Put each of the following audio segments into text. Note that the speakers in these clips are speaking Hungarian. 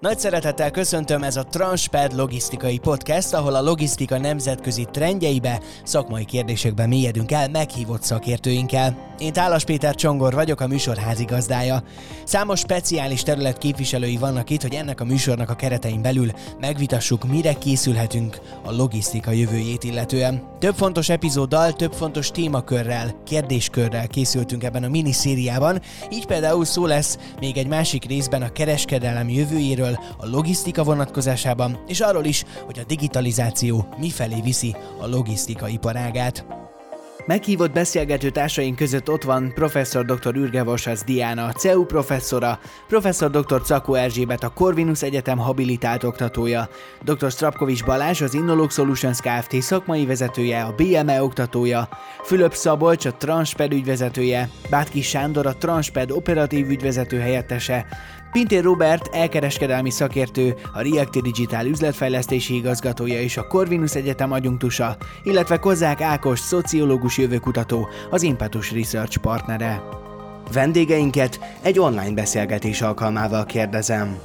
Nagy szeretettel köszöntöm ez a Transped logisztikai podcast, ahol a logisztika nemzetközi trendjeibe, szakmai kérdésekben mélyedünk el meghívott szakértőinkkel. Én Tálas Péter Csongor vagyok, a műsor házigazdája. Számos speciális terület képviselői vannak itt, hogy ennek a műsornak a keretein belül megvitassuk, mire készülhetünk a logisztika jövőjét illetően. Több fontos epizóddal, több fontos témakörrel, kérdéskörrel készültünk ebben a miniszériában, így például szó lesz még egy másik részben a kereskedelem jövőjéről, a logisztika vonatkozásában, és arról is, hogy a digitalizáció mifelé viszi a logisztika iparágát. Meghívott beszélgető társaink között ott van professzor dr. Ürge Vasasz Diana, CEU professzora, professzor dr. Cakó Erzsébet, a Corvinus Egyetem habilitált oktatója, dr. Strapkovics Balázs, az Innolog Solutions Kft. szakmai vezetője, a BME oktatója, Fülöp Szabolcs, a Transped ügyvezetője, Bátki Sándor, a Transped operatív ügyvezető helyettese, Pintér Robert, elkereskedelmi szakértő, a React Digital üzletfejlesztési igazgatója és a Corvinus Egyetem adjunktusa, illetve Kozák Ákos, szociológus jövőkutató, az Impetus Research partnere. Vendégeinket egy online beszélgetés alkalmával kérdezem.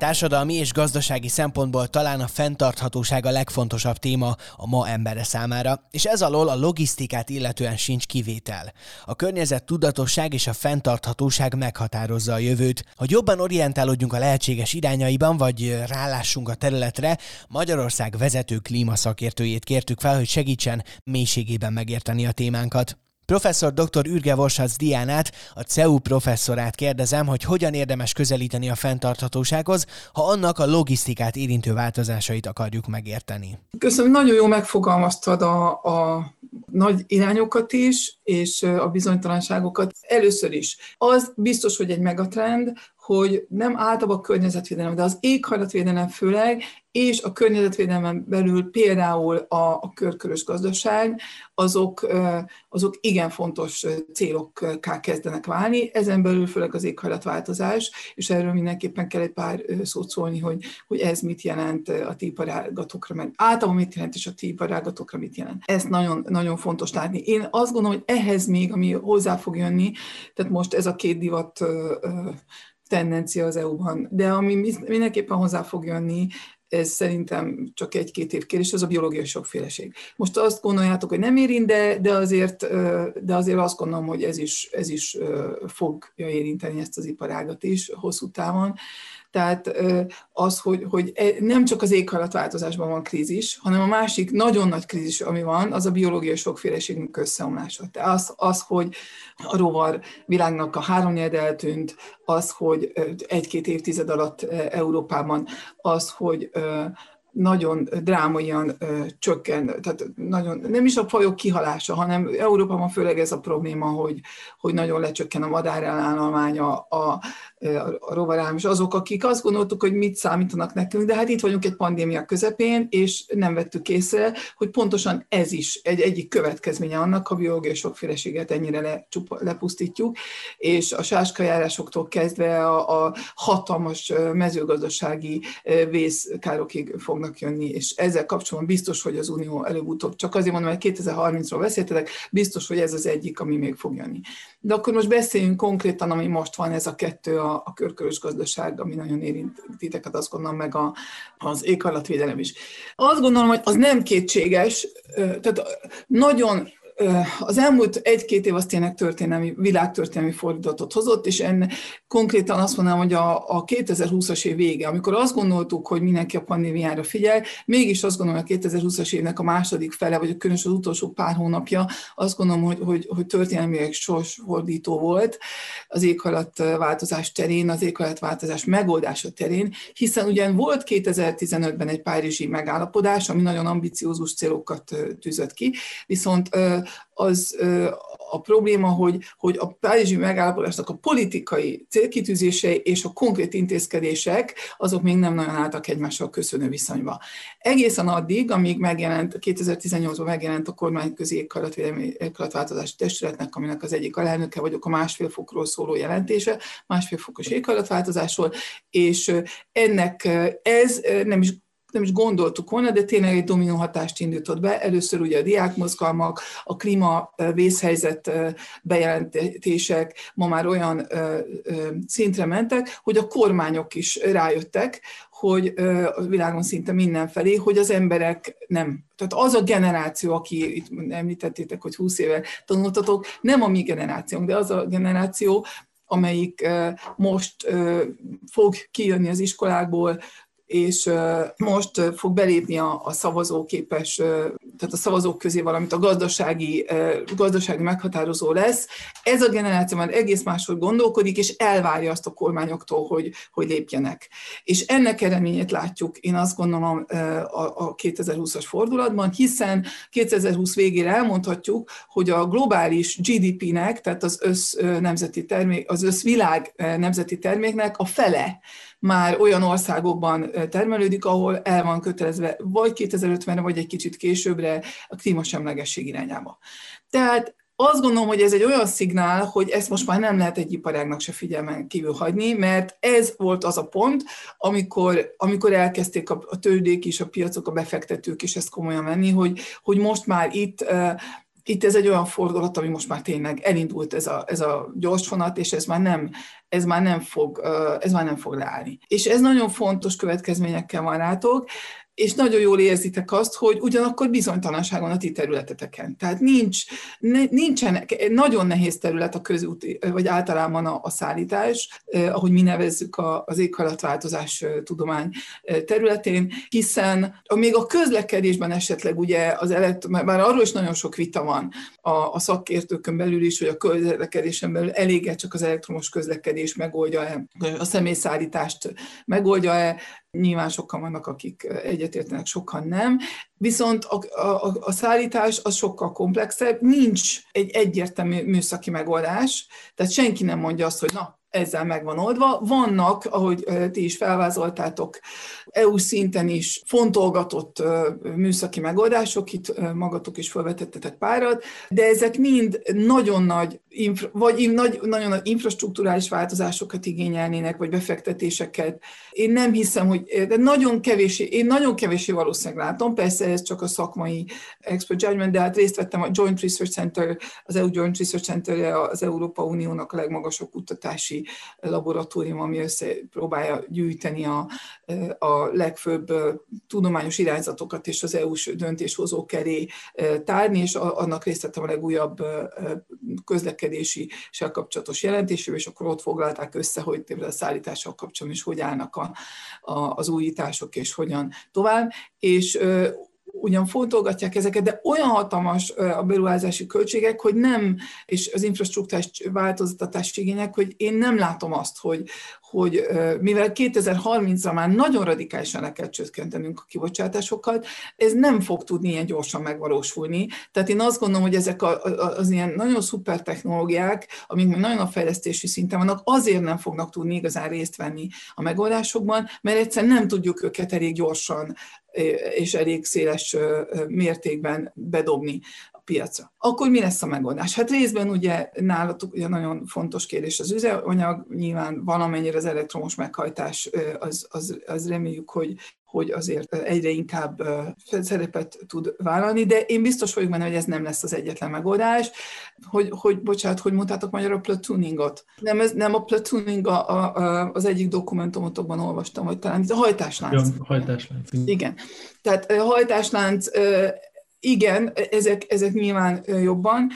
Társadalmi és gazdasági szempontból talán a fenntarthatóság a legfontosabb téma a ma embere számára, és ez alól a logisztikát illetően sincs kivétel. A környezet tudatosság és a fenntarthatóság meghatározza a jövőt. Hogy jobban orientálódjunk a lehetséges irányaiban, vagy rálássunk a területre, Magyarország vezető klímaszakértőjét kértük fel, hogy segítsen mélységében megérteni a témánkat. Professzor dr. Ürge Vorsac Diánát, a CEU professzorát kérdezem, hogy hogyan érdemes közelíteni a fenntarthatósághoz, ha annak a logisztikát érintő változásait akarjuk megérteni. Köszönöm, nagyon jó megfogalmaztad a, a nagy irányokat is, és a bizonytalanságokat. Először is, az biztos, hogy egy megatrend, hogy nem általában a környezetvédelem, de az éghajlatvédelem főleg, és a környezetvédelmen belül például a, a körkörös gazdaság, azok, azok igen fontos célokká kezdenek válni, ezen belül főleg az éghajlatváltozás, és erről mindenképpen kell egy pár szót szólni, hogy, hogy ez mit jelent a típarágatokra, meg általában mit jelent, és a típarágatokra mit jelent. Ezt nagyon, nagyon fontos látni. Én azt gondolom, hogy ehhez még, ami hozzá fog jönni, tehát most ez a két divat tendencia az EU-ban. De ami mindenképpen hozzá fog jönni, ez szerintem csak egy-két év kérdés, az a biológiai sokféleség. Most azt gondoljátok, hogy nem érint, de, de, azért, de azért azt gondolom, hogy ez is, ez is fogja érinteni ezt az iparágat is hosszú távon. Tehát az, hogy, hogy e, nem csak az éghajlatváltozásban van krízis, hanem a másik nagyon nagy krízis, ami van, az a biológiai sokféleségünk összeomlása. Tehát az, az, hogy a rovar világnak a háromnyed eltűnt, az, hogy egy-két évtized alatt Európában, az, hogy nagyon drámaian ö, csökken, tehát nagyon, nem is a fajok kihalása, hanem Európában főleg ez a probléma, hogy, hogy nagyon lecsökken a madárállománya, a, a rovarám, és azok, akik azt gondoltuk, hogy mit számítanak nekünk, de hát itt vagyunk egy pandémia közepén, és nem vettük észre, hogy pontosan ez is egy egyik következménye annak, ha biológiai sokféleséget ennyire le, csupa, lepusztítjuk, és a sáskajárásoktól kezdve a, a hatalmas mezőgazdasági vészkárokig fognak jönni, és ezzel kapcsolatban biztos, hogy az Unió előbb-utóbb, csak azért mondom, hogy 2030-ról beszéltetek, biztos, hogy ez az egyik, ami még fog jönni. De akkor most beszéljünk konkrétan, ami most van, ez a kettő, a, a körkörös gazdaság, ami nagyon érint titeket, azt gondolom, meg a, az éghajlatvédelem is. Azt gondolom, hogy az nem kétséges, tehát nagyon az elmúlt egy-két év az tényleg történelmi, világtörténelmi fordulatot hozott, és enne, konkrétan azt mondanám, hogy a, a 2020-as év vége, amikor azt gondoltuk, hogy mindenki a pandémiára figyel, mégis azt gondolom, hogy a 2020-as évnek a második fele, vagy különösen az utolsó pár hónapja, azt gondolom, hogy, hogy, hogy történelmileg sorsfordító volt az éghajlatváltozás terén, az éghajlatváltozás megoldása terén, hiszen ugyan volt 2015-ben egy párizsi megállapodás, ami nagyon ambiciózus célokat tűzött ki, viszont az a probléma, hogy, hogy a Párizsi megállapodásnak a politikai célkitűzései és a konkrét intézkedések, azok még nem nagyon álltak egymással köszönő viszonyba. Egészen addig, amíg megjelent, 2018-ban megjelent a kormányközi éghajlatváltozási testületnek, aminek az egyik alelnöke vagyok, a másfél fokról szóló jelentése, másfél fokos éghajlatváltozásról, és ennek ez nem is nem is gondoltuk volna, de tényleg egy dominó hatást indított be. Először ugye a diákmozgalmak, a klíma vészhelyzet bejelentések ma már olyan szintre mentek, hogy a kormányok is rájöttek, hogy a világon szinte mindenfelé, hogy az emberek nem. Tehát az a generáció, aki itt említettétek, hogy 20 éve tanultatok, nem a mi generációnk, de az a generáció, amelyik most fog kijönni az iskolákból, és most fog belépni a, a szavazóképes, tehát a szavazók közé valamit a gazdasági, gazdasági meghatározó lesz. Ez a generáció már egész máshogy gondolkodik, és elvárja azt a kormányoktól, hogy, hogy lépjenek. És ennek eredményét látjuk, én azt gondolom a, a 2020-as fordulatban, hiszen 2020 végére elmondhatjuk, hogy a globális GDP-nek, tehát az össz nemzeti termék, az összvilág nemzeti terméknek a fele már olyan országokban termelődik, ahol el van kötelezve vagy 2050-re, vagy egy kicsit későbbre a klímasemlegesség irányába. Tehát azt gondolom, hogy ez egy olyan szignál, hogy ezt most már nem lehet egy iparágnak se figyelmen kívül hagyni, mert ez volt az a pont, amikor, amikor elkezdték a, a tőzsdék is, a piacok, a befektetők is ezt komolyan venni, hogy, hogy most már itt itt ez egy olyan fordulat, ami most már tényleg elindult ez a, ez a gyors vonat, és ez már nem, ez már nem fog, ez már nem fog leállni. És ez nagyon fontos következményekkel van rátok, és nagyon jól érzitek azt, hogy ugyanakkor bizonytalanságon a ti területeteken. Tehát nincs, ne, nincsen, nagyon nehéz terület a közúti, vagy általában a, a szállítás, eh, ahogy mi nevezzük a, az éghajlatváltozás tudomány területén, hiszen még a közlekedésben esetleg ugye az elekt, már arról is nagyon sok vita van a, a szakértőkön belül is, hogy a közlekedésen belül eléget csak az elektromos közlekedés megoldja-e, a személyszállítást megoldja-e, Nyilván sokan vannak, akik egyetértenek, sokan nem. Viszont a, a, a szállítás az sokkal komplexebb, nincs egy egyértelmű műszaki megoldás, tehát senki nem mondja azt, hogy na, ezzel meg van oldva. Vannak, ahogy ti is felvázoltátok, EU szinten is fontolgatott műszaki megoldások, itt magatok is felvetettetek párat, de ezek mind nagyon nagy, vagy nagy, nagyon nagy infrastruktúrális változásokat igényelnének, vagy befektetéseket. Én nem hiszem, hogy de nagyon kevés, én nagyon kevésé valószínűleg látom, persze ez csak a szakmai expert judgment, de hát részt vettem a Joint Research Center, az EU Joint Research Center az Európa Uniónak a legmagasabb kutatási laboratórium, ami összepróbálja gyűjteni a, a legfőbb tudományos irányzatokat és az EU-s döntéshozók elé tárni, és annak részt vettem a legújabb közlekedési kapcsolatos jelentésével, és akkor ott foglalták össze, hogy a szállítással kapcsolatban is hogy állnak a, a, az újítások, és hogyan tovább. És ugyan fontolgatják ezeket, de olyan hatalmas a beruházási költségek, hogy nem, és az infrastruktúrás változtatási igények, hogy én nem látom azt, hogy, hogy mivel 2030-ra már nagyon radikálisan le kell csökkentenünk a kibocsátásokat, ez nem fog tudni ilyen gyorsan megvalósulni. Tehát én azt gondolom, hogy ezek az ilyen nagyon szuper technológiák, amik még nagyon a fejlesztési szinten vannak, azért nem fognak tudni igazán részt venni a megoldásokban, mert egyszerűen nem tudjuk őket elég gyorsan és elég széles mértékben bedobni piacra. Akkor mi lesz a megoldás? Hát részben ugye nálatok ugye nagyon fontos kérdés az üzemanyag, nyilván valamennyire az elektromos meghajtás, az, az, az reméljük, hogy hogy azért egyre inkább szerepet tud vállalni, de én biztos vagyok benne, hogy ez nem lesz az egyetlen megoldás. Hogy, hogy bocsánat, hogy mondtátok magyar a platooningot? Nem, ez, nem a platooning a, a, az egyik dokumentumotokban olvastam, hogy talán ez a hajtáslánc. Ja, hajtáslánc. Igen. Tehát hajtáslánc igen, ezek, ezek nyilván jobban,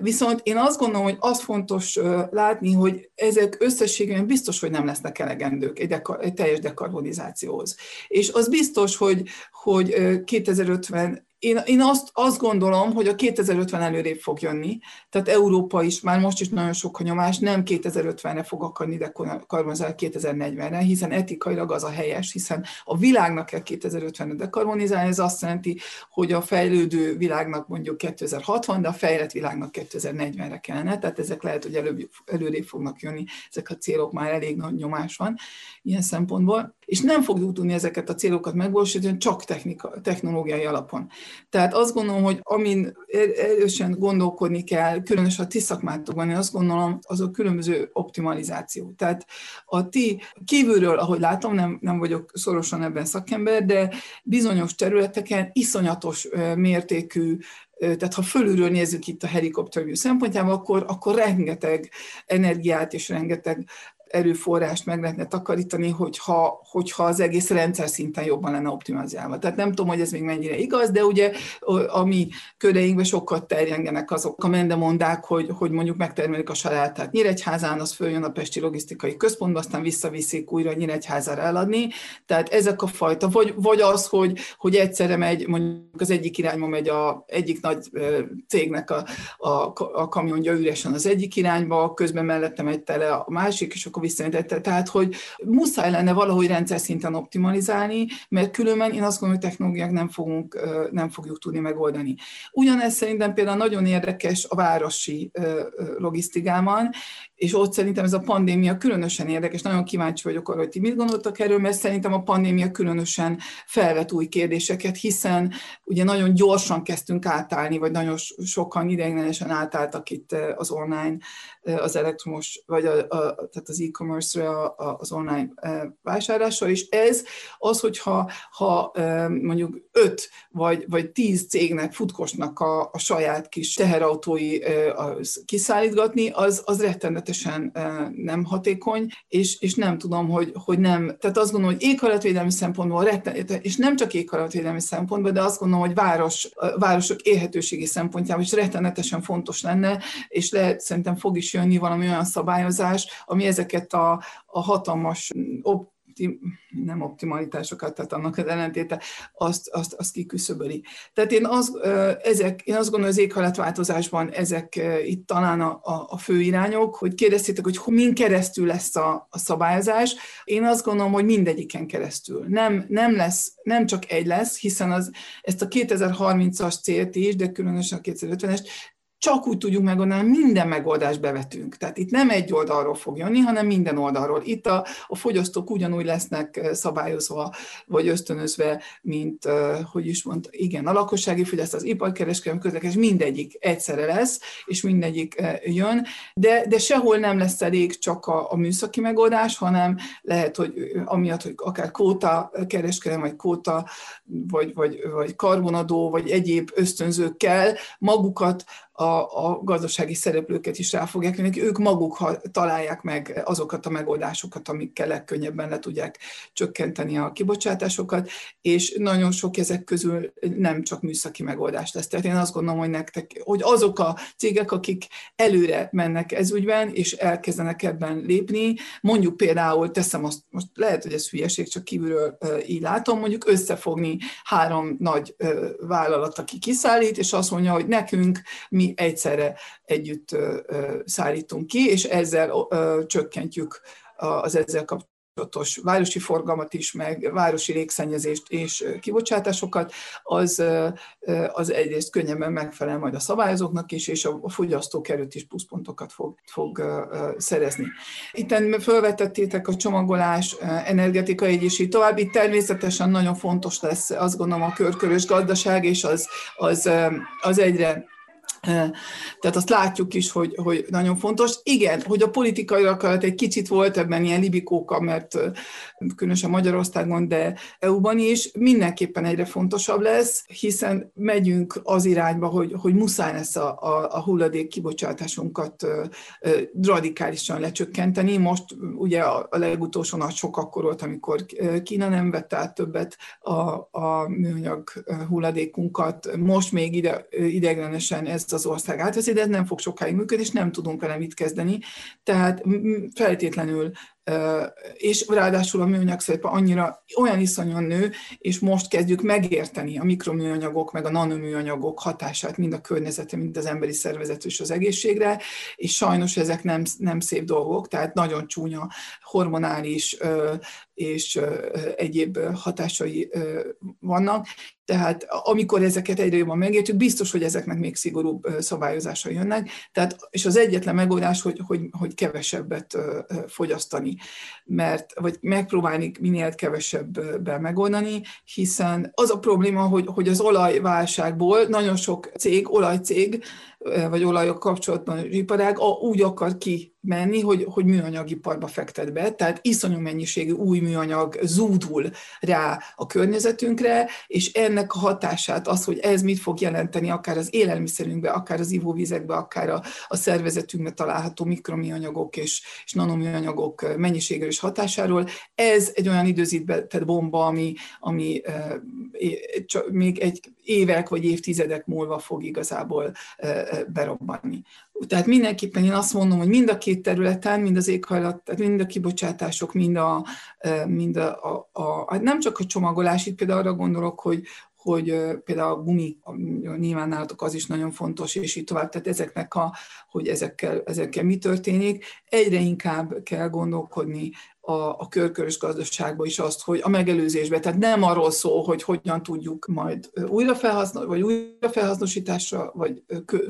Viszont én azt gondolom, hogy az fontos látni, hogy ezek összességében biztos, hogy nem lesznek elegendők egy, dekar, egy teljes dekarbonizációhoz. És az biztos, hogy, hogy 2050 én, én azt, azt gondolom, hogy a 2050 előrébb fog jönni, tehát Európa is, már most is nagyon sok a nyomás, nem 2050-re fog akarni dekarbonizálni 2040-re, hiszen etikailag az a helyes, hiszen a világnak kell 2050-re dekarbonizálni, ez azt jelenti, hogy a fejlődő világnak mondjuk 2060, de a fejlett világnak 2040-re kellene, tehát ezek lehet, hogy előbb, előrébb fognak jönni, ezek a célok már elég nagy nyomás van ilyen szempontból, és nem fogjuk tudni ezeket a célokat megvalósítani csak technika, technológiai alapon. Tehát azt gondolom, hogy amin erősen gondolkodni kell, különösen a ti szakmátokban, én azt gondolom, az a különböző optimalizáció. Tehát a ti kívülről, ahogy látom, nem, nem vagyok szorosan ebben szakember, de bizonyos területeken iszonyatos mértékű tehát ha fölülről nézzük itt a helikopterview szempontjából, akkor, akkor rengeteg energiát és rengeteg erőforrást meg lehetne takarítani, hogyha, hogyha az egész rendszer szinten jobban lenne optimalizálva. Tehát nem tudom, hogy ez még mennyire igaz, de ugye a mi köreinkben sokkal terjengenek azok a mendemondák, hogy, hogy mondjuk megtermelik a salátát Nyíregyházán, az följön a Pesti Logisztikai Központba, aztán visszaviszik újra Nyíregyházára eladni. Tehát ezek a fajta, vagy, vagy az, hogy, hogy egyszerre megy, mondjuk az egyik irányba megy a egyik nagy cégnek a, a, a kamionja üresen az egyik irányba, közben mellette megy tele a másik, és akkor visszajelentette. Tehát, hogy muszáj lenne valahogy rendszer szinten optimalizálni, mert különben én azt gondolom, hogy technológiák nem, fogunk, nem fogjuk tudni megoldani. Ugyanez szerintem például nagyon érdekes a városi logisztikában, és ott szerintem ez a pandémia különösen érdekes, nagyon kíváncsi vagyok arra, hogy ti mit gondoltak erről, mert szerintem a pandémia különösen felvet új kérdéseket, hiszen ugye nagyon gyorsan kezdtünk átállni, vagy nagyon sokan ideiglenesen átálltak itt az online, az elektromos, vagy a, a, tehát az e-commerce-re, az online vásárlásra, és ez az, hogyha ha mondjuk öt vagy, vagy tíz cégnek, futkosnak a, a saját kis teherautói kiszállítgatni, az, az rettenet rettenetesen nem hatékony, és, és nem tudom, hogy, hogy nem, tehát azt gondolom, hogy éghajlatvédelmi szempontból és nem csak éghajlatvédelmi szempontból, de azt gondolom, hogy város, városok élhetőségi szempontjából is rettenetesen fontos lenne, és lehet, szerintem fog is jönni valami olyan szabályozás, ami ezeket a, a hatalmas op, optim, nem optimalitásokat, tehát annak az ellentéte, azt, azt, azt kiküszöböli. Tehát én, az, ezek, én azt gondolom, az éghajlatváltozásban ezek itt talán a, a, a fő irányok, hogy kérdeztétek, hogy min keresztül lesz a, a szabályozás. Én azt gondolom, hogy mindegyiken keresztül. Nem, nem lesz, nem csak egy lesz, hiszen az, ezt a 2030-as célt is, de különösen a 2050-est csak úgy tudjuk megoldani, minden megoldást bevetünk. Tehát itt nem egy oldalról fog jönni, hanem minden oldalról. Itt a, a fogyasztók ugyanúgy lesznek szabályozva, vagy ösztönözve, mint, hogy is mondta, igen, a lakossági fogyaszt, az iparkereskedelmi közlekedés, mindegyik egyszerre lesz, és mindegyik jön, de, de sehol nem lesz elég csak a, a műszaki megoldás, hanem lehet, hogy amiatt, hogy akár kóta kereskedelem, vagy kóta, vagy, vagy, vagy karbonadó, vagy egyéb ösztönzőkkel magukat a, a gazdasági szereplőket is rá fogják venni, ők maguk ha találják meg azokat a megoldásokat, amikkel legkönnyebben le tudják csökkenteni a kibocsátásokat, és nagyon sok ezek közül nem csak műszaki megoldás lesz. Tehát én azt gondolom, hogy nektek, hogy azok a cégek, akik előre mennek ez ügyben, és elkezdenek ebben lépni, mondjuk például, teszem azt, most lehet, hogy ez hülyeség, csak kívülről így látom, mondjuk összefogni három nagy vállalat, aki kiszállít, és azt mondja, hogy nekünk mi egyszerre együtt szállítunk ki, és ezzel csökkentjük az ezzel kapcsolatos városi forgalmat is, meg városi légszennyezést és kibocsátásokat, az, az egyrészt könnyebben megfelel majd a szabályozóknak is, és a fogyasztók előtt is pluszpontokat fog, fog szerezni. Itten felvetettétek a csomagolás, energetika és így tovább. Itt természetesen nagyon fontos lesz, azt gondolom, a körkörös gazdaság, és az, az, az egyre tehát azt látjuk is, hogy, hogy nagyon fontos. Igen, hogy a politikai akarat egy kicsit volt ebben ilyen libikóka, mert különösen Magyarországon, de EU-ban is mindenképpen egyre fontosabb lesz, hiszen megyünk az irányba, hogy, hogy muszáj lesz a, a, a hulladék kibocsátásunkat radikálisan lecsökkenteni. Most ugye a, a legutolsó nagy sok akkor volt, amikor Kína nem vette át többet a, a műanyag hulladékunkat. Most még ide, ideiglenesen ez az ország átveszi, de ez nem fog sokáig működni, és nem tudunk vele mit kezdeni. Tehát feltétlenül és ráadásul a műanyag szerepe annyira olyan iszonyan nő, és most kezdjük megérteni a mikroműanyagok, meg a nanoműanyagok hatását mind a környezetre, mind az emberi szervezet és az egészségre, és sajnos ezek nem, nem szép dolgok, tehát nagyon csúnya hormonális és egyéb hatásai vannak. Tehát amikor ezeket egyre jobban megértjük, biztos, hogy ezeknek még szigorúbb szabályozása jönnek. Tehát, és az egyetlen megoldás, hogy, hogy, hogy kevesebbet fogyasztani. Mert, vagy megpróbálni minél kevesebben megoldani, hiszen az a probléma, hogy, hogy az olajválságból nagyon sok cég, olajcég, vagy olajok kapcsolatban iparág úgy akar kimenni, hogy, hogy műanyagiparba fektet be, tehát iszonyú mennyiségű új műanyag zúdul rá a környezetünkre, és ennek a hatását, az, hogy ez mit fog jelenteni akár az élelmiszerünkbe, akár az ivóvizekbe, akár a, a szervezetünkbe található mikroműanyagok és, és nanoműanyagok mennyiségéről és hatásáról, ez egy olyan időzített bomba, ami, ami e, csak még egy évek vagy évtizedek múlva fog igazából berobbanni. Tehát mindenképpen én azt mondom, hogy mind a két területen, mind az éghajlat, tehát mind a kibocsátások, mind a, mind a, a, a hát nem csak a csomagolás, itt például arra gondolok, hogy, hogy például a gumi, nyilván nálatok az is nagyon fontos, és így tovább, tehát ezeknek a, hogy ezekkel, ezekkel mi történik, egyre inkább kell gondolkodni a, a körkörös gazdaságba is azt, hogy a megelőzésbe, tehát nem arról szól, hogy hogyan tudjuk majd újrafelhasználni, vagy újrafelhasznosításra, vagy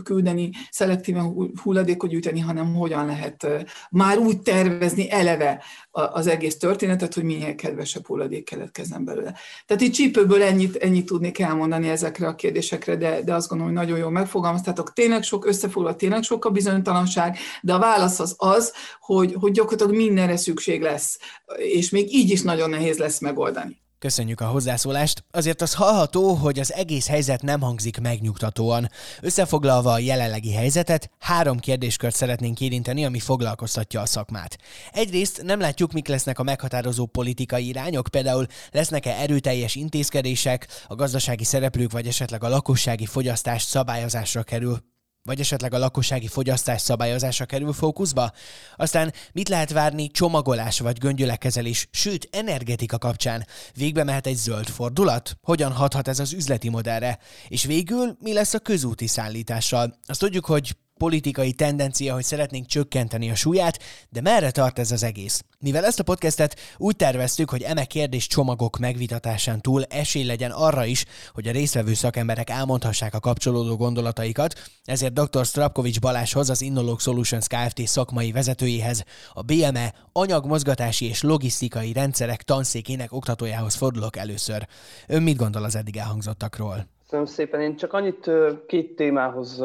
küldeni, szelektíven hulladékot gyűjteni, hanem hogyan lehet már úgy tervezni eleve az egész történetet, hogy minél kedvesebb hulladék keletkezzen belőle. Tehát itt csípőből ennyit, ennyit tudnék elmondani ezekre a kérdésekre, de, de azt gondolom, hogy nagyon jól megfogalmaztátok. Tényleg sok összefoglalva, tényleg sok a bizonytalanság, de a válasz az az, hogy, hogy gyakorlatilag mindenre szükség lesz, és még így is nagyon nehéz lesz megoldani. Köszönjük a hozzászólást. Azért az hallható, hogy az egész helyzet nem hangzik megnyugtatóan. Összefoglalva a jelenlegi helyzetet, három kérdéskört szeretnénk érinteni, ami foglalkoztatja a szakmát. Egyrészt nem látjuk, mik lesznek a meghatározó politikai irányok, például lesznek-e erőteljes intézkedések, a gazdasági szereplők vagy esetleg a lakossági fogyasztás szabályozásra kerül vagy esetleg a lakossági fogyasztás szabályozása kerül fókuszba? Aztán mit lehet várni csomagolás vagy göngyölekezelés, sőt energetika kapcsán? Végbe mehet egy zöld fordulat? Hogyan hathat ez az üzleti modellre? És végül mi lesz a közúti szállítással? Azt tudjuk, hogy politikai tendencia, hogy szeretnénk csökkenteni a súlyát, de merre tart ez az egész? Mivel ezt a podcastet úgy terveztük, hogy eme kérdés csomagok megvitatásán túl esély legyen arra is, hogy a résztvevő szakemberek elmondhassák a kapcsolódó gondolataikat, ezért dr. Strapkovics Balázshoz, az Innolog Solutions Kft. szakmai vezetőjéhez, a BME anyagmozgatási és logisztikai rendszerek tanszékének oktatójához fordulok először. Ön mit gondol az eddig elhangzottakról? Köszönöm szépen. Én csak annyit két témához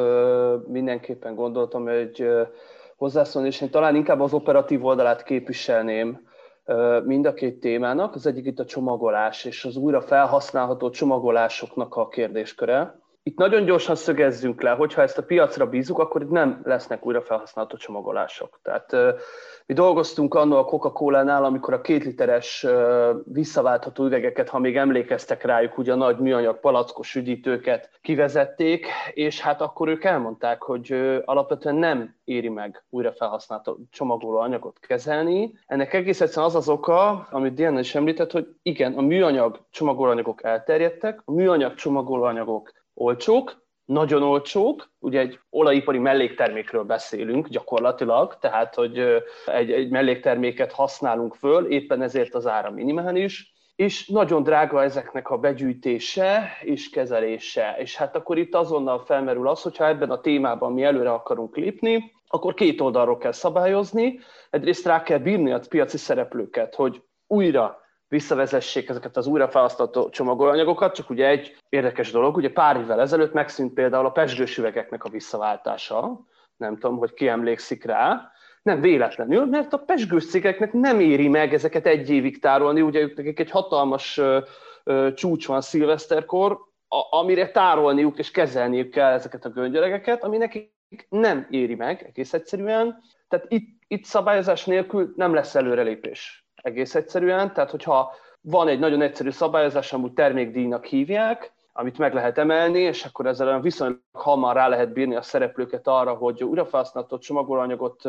mindenképpen gondoltam, hogy hozzászólni, és én talán inkább az operatív oldalát képviselném mind a két témának. Az egyik itt a csomagolás és az újra felhasználható csomagolásoknak a kérdésköre. Itt nagyon gyorsan szögezzünk le, hogyha ezt a piacra bízunk, akkor itt nem lesznek újra felhasználható csomagolások. Tehát mi dolgoztunk annól a Coca-Cola-nál, amikor a két literes visszaváltható üvegeket, ha még emlékeztek rájuk, ugye a nagy műanyag palackos üdítőket kivezették, és hát akkor ők elmondták, hogy alapvetően nem éri meg újra felhasználható csomagoló anyagot kezelni. Ennek egész egyszerűen az az oka, amit Diana is említett, hogy igen, a műanyag csomagolóanyagok elterjedtek, a műanyag csomagolóanyagok olcsók, nagyon olcsók, ugye egy olajipari melléktermékről beszélünk gyakorlatilag, tehát hogy egy, egy mellékterméket használunk föl, éppen ezért az ára minimális, és nagyon drága ezeknek a begyűjtése és kezelése. És hát akkor itt azonnal felmerül az, hogyha ebben a témában mi előre akarunk lépni, akkor két oldalról kell szabályozni. Egyrészt rá kell bírni a piaci szereplőket, hogy újra visszavezessék ezeket az újrafelhasználható csomagolóanyagokat, csak ugye egy érdekes dolog, ugye pár évvel ezelőtt megszűnt például a pesgős üvegeknek a visszaváltása, nem tudom, hogy ki emlékszik rá, nem véletlenül, mert a pesgős cégeknek nem éri meg ezeket egy évig tárolni, ugye nekik egy hatalmas ö, ö, csúcs van szilveszterkor, a, amire tárolniuk és kezelniük kell ezeket a göngyöregeket, ami nekik nem éri meg egész egyszerűen. Tehát itt, itt szabályozás nélkül nem lesz előrelépés egész egyszerűen. Tehát, hogyha van egy nagyon egyszerű szabályozás, amúgy termékdíjnak hívják, amit meg lehet emelni, és akkor ezzel viszonylag hamar rá lehet bírni a szereplőket arra, hogy újrafelhasználható csomagolóanyagot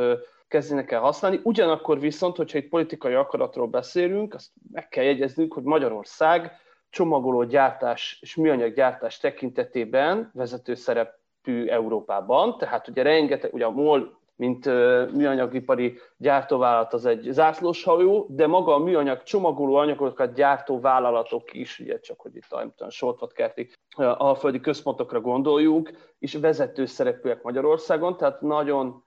kezdjenek el használni. Ugyanakkor viszont, hogyha itt politikai akaratról beszélünk, azt meg kell jegyeznünk, hogy Magyarország csomagoló gyártás és műanyag gyártás tekintetében vezető szerepű Európában, tehát ugye rengeteg, ugye a MOL mint műanyagipari gyártóvállalat az egy zászlóshajó, de maga a műanyag csomagoló anyagokat gyártó vállalatok is, ugye csak hogy itt a Sortvatkerti alföldi központokra gondoljuk, és vezető szerepűek Magyarországon, tehát nagyon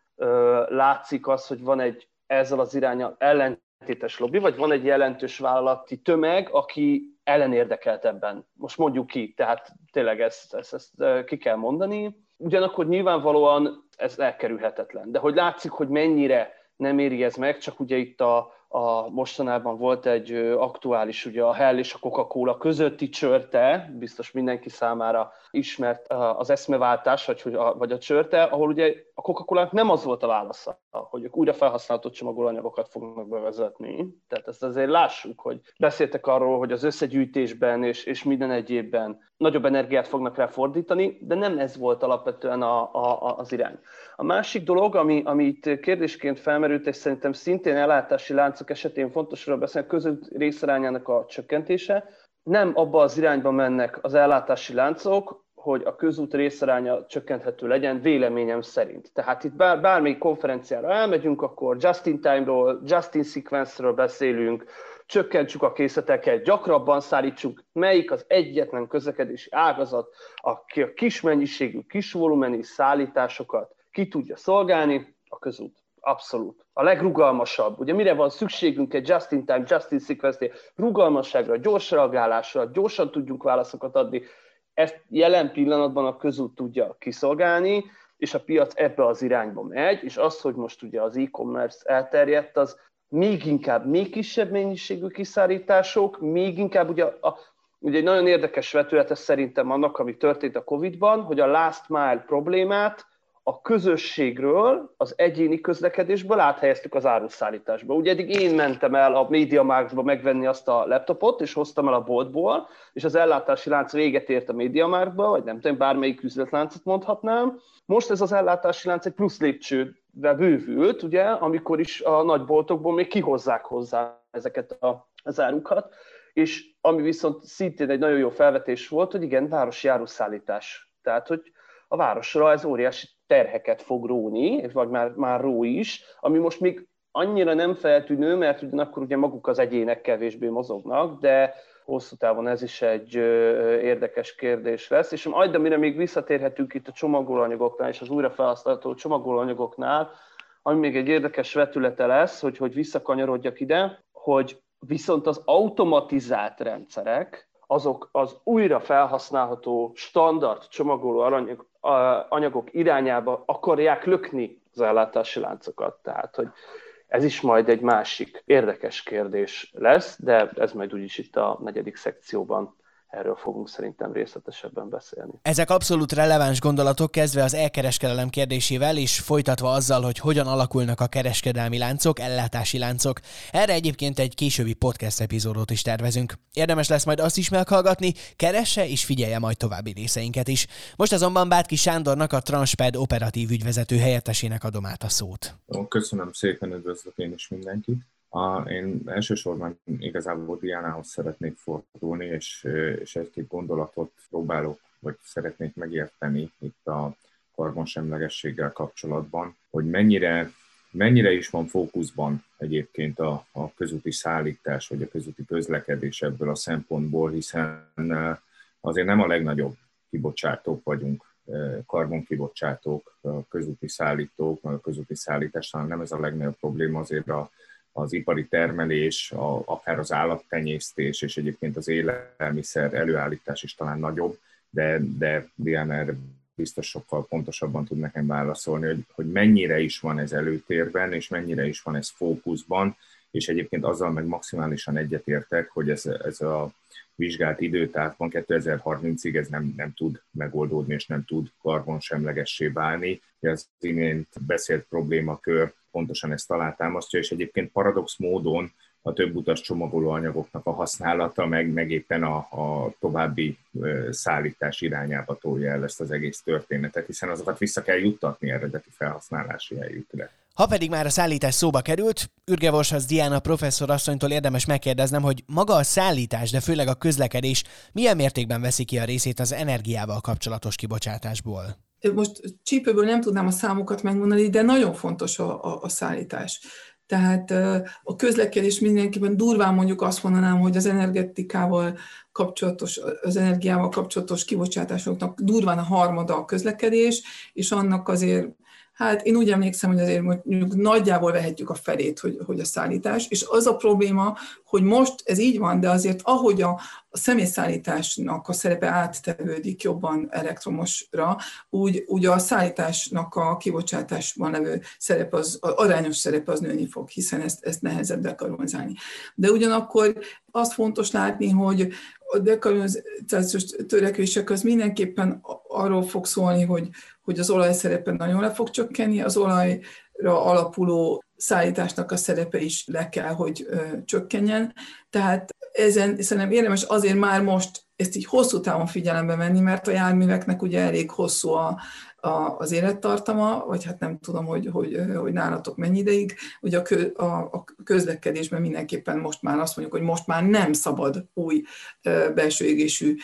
látszik az, hogy van egy ezzel az irányal ellen ellentétes lobby, vagy van egy jelentős vállalati tömeg, aki ellenérdekelt ebben. Most mondjuk ki, tehát tényleg ezt, ezt, ezt ki kell mondani. Ugyanakkor nyilvánvalóan ez elkerülhetetlen. De hogy látszik, hogy mennyire nem éri ez meg, csak ugye itt a, a mostanában volt egy aktuális, ugye a Hell és a Coca-Cola közötti csörte, biztos mindenki számára ismert az eszmeváltás, vagy, vagy a csörte, ahol ugye a coca nem az volt a válasza, hogy ők újra felhasználható csomagolóanyagokat fognak bevezetni. Tehát ezt azért lássuk, hogy beszéltek arról, hogy az összegyűjtésben és, és minden egyébben nagyobb energiát fognak rá fordítani, de nem ez volt alapvetően a, a, az irány. A másik dolog, ami, ami itt kérdésként felmerült, és szerintem szintén ellátási láncok esetén fontosról beszélni, között részarányának a csökkentése, nem abba az irányba mennek az ellátási láncok, hogy a közút részaránya csökkenthető legyen, véleményem szerint. Tehát itt bár, bármelyik konferenciára elmegyünk, akkor just-in-time-ról, just-in-sequence-ről beszélünk, csökkentsük a készleteket, gyakrabban szállítsuk, melyik az egyetlen közlekedési ágazat, aki a kis mennyiségű, kis volumenű szállításokat ki tudja szolgálni, a közút. Abszolút. A legrugalmasabb. Ugye mire van szükségünk egy just-in-time, just-in-sequence rugalmasságra, gyors reagálásra, gyorsan tudjunk válaszokat adni, ezt jelen pillanatban a közút tudja kiszolgálni, és a piac ebbe az irányba megy, és az, hogy most ugye az e-commerce elterjedt, az még inkább, még kisebb mennyiségű kiszállítások, még inkább ugye, a, ugye egy nagyon érdekes vetülete szerintem annak, ami történt a Covid-ban, hogy a last mile problémát a közösségről, az egyéni közlekedésből áthelyeztük az áruszállításba. Ugye eddig én mentem el a MediaMarktba megvenni azt a laptopot, és hoztam el a boltból, és az ellátási lánc véget ért a MediaMarktba, vagy nem tudom, bármelyik üzletláncot mondhatnám. Most ez az ellátási lánc egy plusz lépcsőbe bővült, ugye, amikor is a nagyboltokból még kihozzák hozzá ezeket a, az árukat, és ami viszont szintén egy nagyon jó felvetés volt, hogy igen, városi áruszállítás. Tehát, hogy a városra ez óriási terheket fog róni, vagy már, már ró is, ami most még annyira nem feltűnő, mert ugyanakkor ugye maguk az egyének kevésbé mozognak, de hosszú távon ez is egy érdekes kérdés lesz. És majd, amire még visszatérhetünk itt a csomagolóanyagoknál és az újrafelhasználható csomagolóanyagoknál, ami még egy érdekes vetülete lesz, hogy, hogy visszakanyarodjak ide, hogy viszont az automatizált rendszerek, azok az újra felhasználható standard csomagoló aranyag, anyagok irányába akarják lökni az ellátási láncokat. Tehát, hogy ez is majd egy másik érdekes kérdés lesz, de ez majd úgyis itt a negyedik szekcióban erről fogunk szerintem részletesebben beszélni. Ezek abszolút releváns gondolatok, kezdve az elkereskedelem kérdésével, és folytatva azzal, hogy hogyan alakulnak a kereskedelmi láncok, ellátási láncok. Erre egyébként egy későbbi podcast epizódot is tervezünk. Érdemes lesz majd azt is meghallgatni, keresse és figyelje majd további részeinket is. Most azonban Bátki Sándornak a Transped operatív ügyvezető helyettesének adom át a szót. Köszönöm szépen, üdvözlök én is mindenkit. A, én elsősorban igazából Diánához szeretnék fordulni, és, és egy-két gondolatot próbálok, vagy szeretnék megérteni itt a karbonsemlegességgel kapcsolatban, hogy mennyire, mennyire is van fókuszban egyébként a, a közúti szállítás, vagy a közúti közlekedés ebből a szempontból, hiszen azért nem a legnagyobb kibocsátók vagyunk, karbonkibocsátók, közúti szállítók, a közúti szállítás, talán nem ez a legnagyobb probléma, azért a az ipari termelés, a, akár az állattenyésztés és egyébként az élelmiszer előállítás is talán nagyobb, de, de Diana biztos sokkal pontosabban tud nekem válaszolni, hogy, hogy mennyire is van ez előtérben, és mennyire is van ez fókuszban, és egyébként azzal meg maximálisan egyetértek, hogy ez, ez a vizsgált időtávban 2030-ig ez nem, nem tud megoldódni, és nem tud karbonsemlegessé válni. Ez imént beszélt problémakör pontosan ezt alátámasztja, és egyébként paradox módon a több utas csomagolóanyagoknak a használata, meg, meg éppen a, a további szállítás irányába tolja el ezt az egész történetet, hiszen azokat vissza kell juttatni eredeti felhasználási helyükre. Ha pedig már a szállítás szóba került, Ürgevoshasz Diana professzor asszonytól érdemes megkérdeznem, hogy maga a szállítás, de főleg a közlekedés milyen mértékben veszi ki a részét az energiával kapcsolatos kibocsátásból? Most csípőből nem tudnám a számokat megmondani, de nagyon fontos a, a, a szállítás. Tehát a közlekedés mindenképpen durván mondjuk azt mondanám, hogy az energetikával kapcsolatos, az energiával kapcsolatos kibocsátásoknak durván a harmada a közlekedés, és annak azért Hát én úgy emlékszem, hogy azért mondjuk nagyjából vehetjük a felét, hogy, hogy a szállítás, és az a probléma, hogy most ez így van, de azért ahogy a, a személyszállításnak a szerepe áttevődik jobban elektromosra, úgy, úgy a szállításnak a kibocsátásban levő szerep, az, az arányos szerep az nőni fog, hiszen ezt, ezt nehezebb dekarbonizálni. De ugyanakkor azt fontos látni, hogy a dekarbonizációs törekvések az mindenképpen arról fog szólni, hogy, hogy az olaj szerepe nagyon le fog csökkenni, az olajra alapuló szállításnak a szerepe is le kell, hogy csökkenjen. Tehát ezen szerintem érdemes azért már most ezt így hosszú távon figyelembe venni, mert a járműveknek ugye elég hosszú a, a, az élettartama, vagy hát nem tudom, hogy, hogy, hogy nálatok mennyi ideig, hogy a, kö, a, a közlekedésben mindenképpen most már azt mondjuk, hogy most már nem szabad új belső égésű,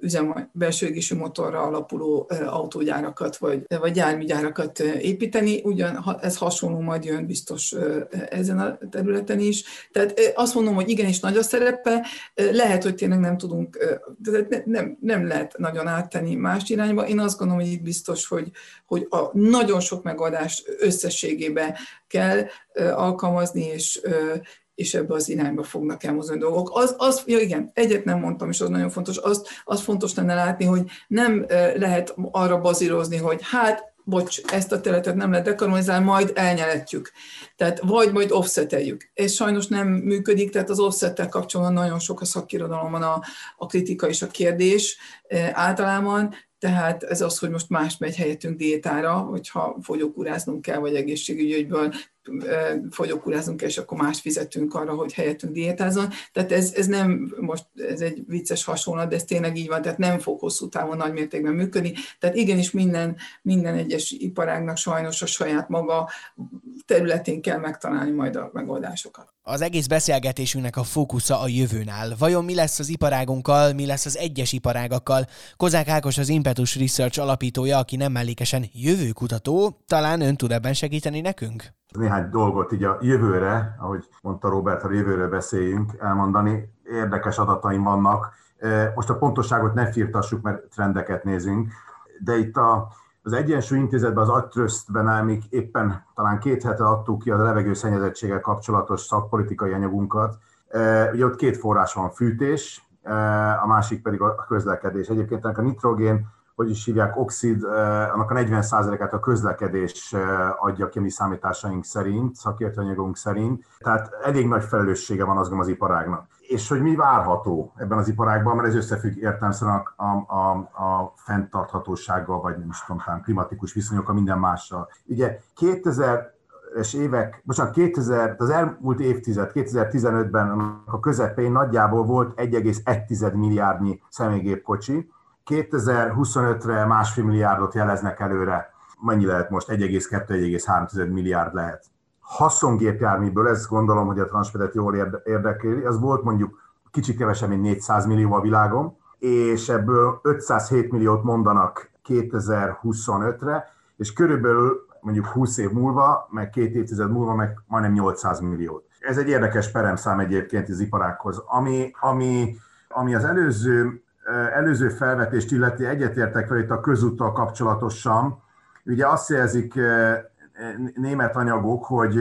üzem, belső égésű motorra alapuló autógyárakat vagy, vagy járműgyárakat építeni, ugyan ez hasonló majd jön biztos ezen a területen is. Tehát azt mondom, hogy igenis nagy a szerepe, lehet, hogy tényleg nem tudunk, tehát nem, nem lehet nagyon áttenni más irányba. Én azt gondolom, hogy itt biztos, hogy, hogy a nagyon sok megoldást összességében kell alkalmazni, és, és ebbe az irányba fognak elmozdulni dolgok. Az, az, ja igen, egyet nem mondtam, és az nagyon fontos, az, az fontos lenne látni, hogy nem lehet arra bazírozni, hogy hát bocs, ezt a területet nem lehet dekarbonizálni, majd elnyeletjük. Tehát vagy majd offseteljük. Ez sajnos nem működik, tehát az offsettel kapcsolatban nagyon sok a szakirodalomban a, a kritika és a kérdés általában, tehát ez az, hogy most más megy helyettünk diétára, hogyha fogyókúráznunk kell, vagy egészségügyből fogyókúrázunk, és akkor más fizetünk arra, hogy helyettünk diétázon. Tehát ez, ez nem most, ez egy vicces hasonlat, de ez tényleg így van, tehát nem fog hosszú távon nagy mértékben működni. Tehát igenis minden, minden egyes iparágnak sajnos a saját maga területén kell megtalálni majd a megoldásokat. Az egész beszélgetésünknek a fókusza a jövőn áll. Vajon mi lesz az iparágunkkal, mi lesz az egyes iparágakkal? Kozák Ákos az Impetus Research alapítója, aki nem mellékesen jövőkutató, talán ön tud ebben segíteni nekünk? Néhány dolgot így a jövőre, ahogy mondta Robert, ha jövőről beszéljünk, elmondani. Érdekes adataim vannak. Most a pontosságot ne firtassuk, mert trendeket nézünk, de itt a az Egyensúly Intézetben, az Agytrösztben amik éppen talán két hete adtuk ki a levegőszennyezettséggel kapcsolatos szakpolitikai anyagunkat. Ugye ott két forrás van, fűtés, a másik pedig a közlekedés. Egyébként a nitrogén, hogy is hívják, oxid, e, annak a 40%-át a közlekedés adja ki a mi számításaink szerint, szakértőanyagunk szerint. Tehát elég nagy felelőssége van az az iparágnak és hogy mi várható ebben az iparágban, mert ez összefügg értelmszerűen a, a, a, a fenntarthatósággal, vagy nem is tudom, talán klimatikus viszonyokkal, minden mással. Ugye 2000 es évek, bocsánat, 2000, az elmúlt évtized, 2015-ben a közepén nagyjából volt 1,1 milliárdnyi személygépkocsi, 2025-re másfél milliárdot jeleznek előre. Mennyi lehet most? 1,2-1,3 milliárd lehet haszongépjárműből, ezt gondolom, hogy a Transpedet jól érdekli, az volt mondjuk kicsit kevesebb, mint 400 millió a világon, és ebből 507 milliót mondanak 2025-re, és körülbelül mondjuk 20 év múlva, meg két évtized múlva, meg majdnem 800 milliót. Ez egy érdekes peremszám egyébként az iparákhoz. Ami, ami, ami az előző, előző felvetést illeti, egyetértek fel itt a közúttal kapcsolatosan. Ugye azt jelzik német anyagok, hogy,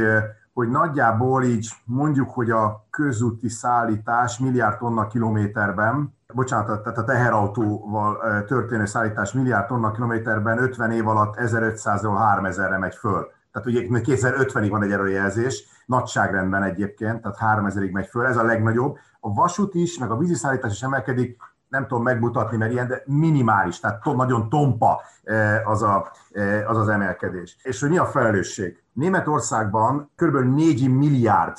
hogy nagyjából így mondjuk, hogy a közúti szállítás milliárd tonna kilométerben, bocsánat, tehát a teherautóval történő szállítás milliárd tonna kilométerben 50 év alatt 1500-ról 3000-re megy föl. Tehát ugye 2050-ig van egy erőjelzés, nagyságrendben egyébként, tehát 3000-ig megy föl, ez a legnagyobb. A vasút is, meg a víziszállítás is emelkedik, nem tudom megmutatni, mert ilyen, de minimális, tehát nagyon tompa eh, az, a, eh, az az emelkedés. És hogy mi a felelősség? Németországban kb. 4 milliárd,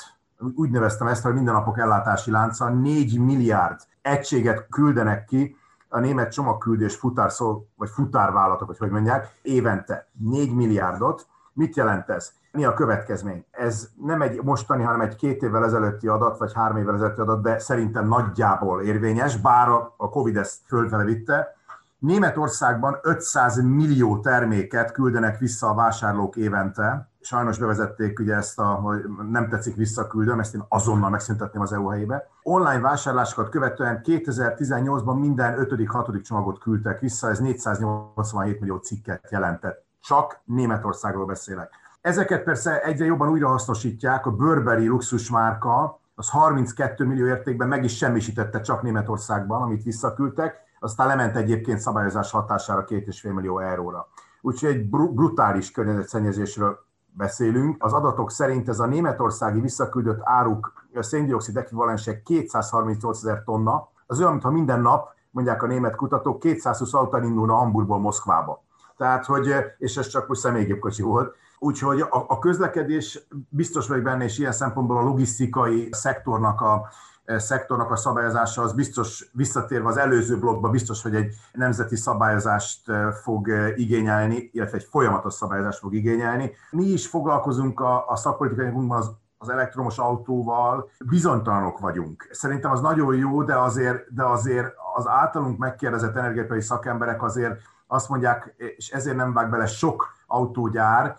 úgy neveztem ezt, hogy mindennapok ellátási lánca, 4 milliárd egységet küldenek ki a német csomagküldés futárszó, vagy futárvállalatok, vagy hogy mondják, évente 4 milliárdot. Mit jelent ez? Mi a következmény? Ez nem egy mostani, hanem egy két évvel ezelőtti adat, vagy három évvel ezelőtti adat, de szerintem nagyjából érvényes, bár a Covid ezt fölfele vitte. Németországban 500 millió terméket küldenek vissza a vásárlók évente. Sajnos bevezették ugye ezt, a, hogy nem tetszik visszaküldöm, ezt én azonnal megszüntetném az EU helyébe. Online vásárlásokat követően 2018-ban minden 5.-6. csomagot küldtek vissza, ez 487 millió cikket jelentett Csak Németországról beszélek. Ezeket persze egyre jobban újra hasznosítják, a Burberry luxusmárka, az 32 millió értékben meg is semmisítette csak Németországban, amit visszaküldtek, aztán lement egyébként szabályozás hatására 2,5 millió euróra. Úgyhogy egy brutális környezetszennyezésről beszélünk. Az adatok szerint ez a németországi visszaküldött áruk széndiokszid ekvivalensek 238 ezer tonna, az olyan, mintha minden nap, mondják a német kutatók, 220 autó indulna Hamburgból Moszkvába. Tehát, hogy, és ez csak most személygépkocsi volt. Úgyhogy a, a közlekedés biztos vagyok benne, és ilyen szempontból a logisztikai szektornak a, e, szektornak a szabályozása az biztos, visszatérve az előző blogba, biztos, hogy egy nemzeti szabályozást e, fog e, igényelni, illetve egy folyamatos szabályozást fog igényelni. Mi is foglalkozunk a, a szakpolitikai az az elektromos autóval, bizonytalanok vagyunk. Szerintem az nagyon jó, de azért, de azért az általunk megkérdezett energetikai szakemberek azért azt mondják, és ezért nem vág bele sok autógyár,